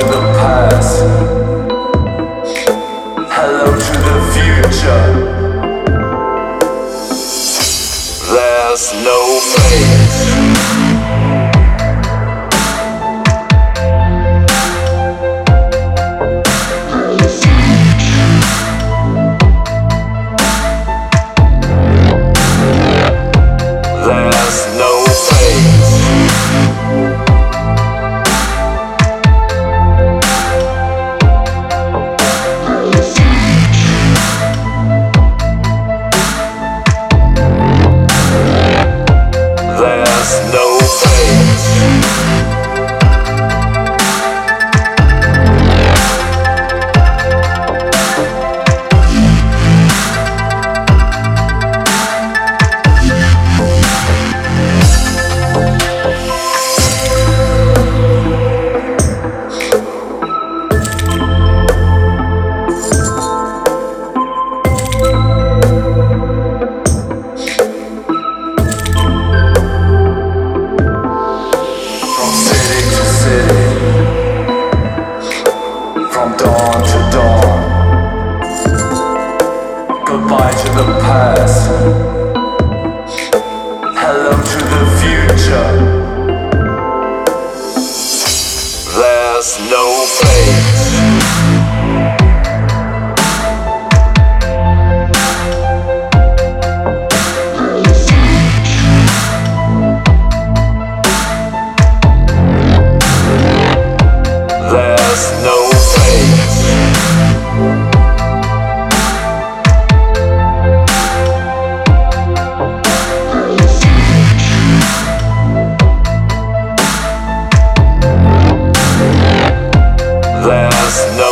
to the past. There's no place. There's no last night.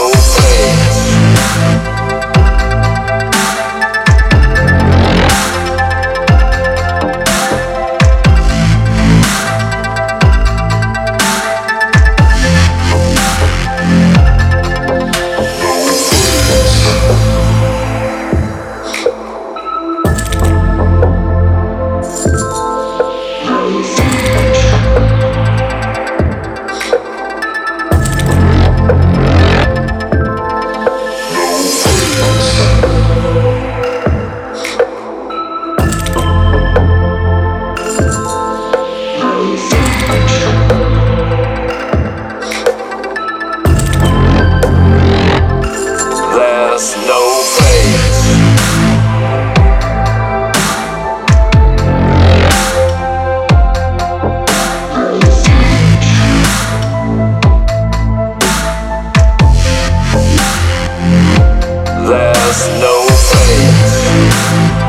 just no way.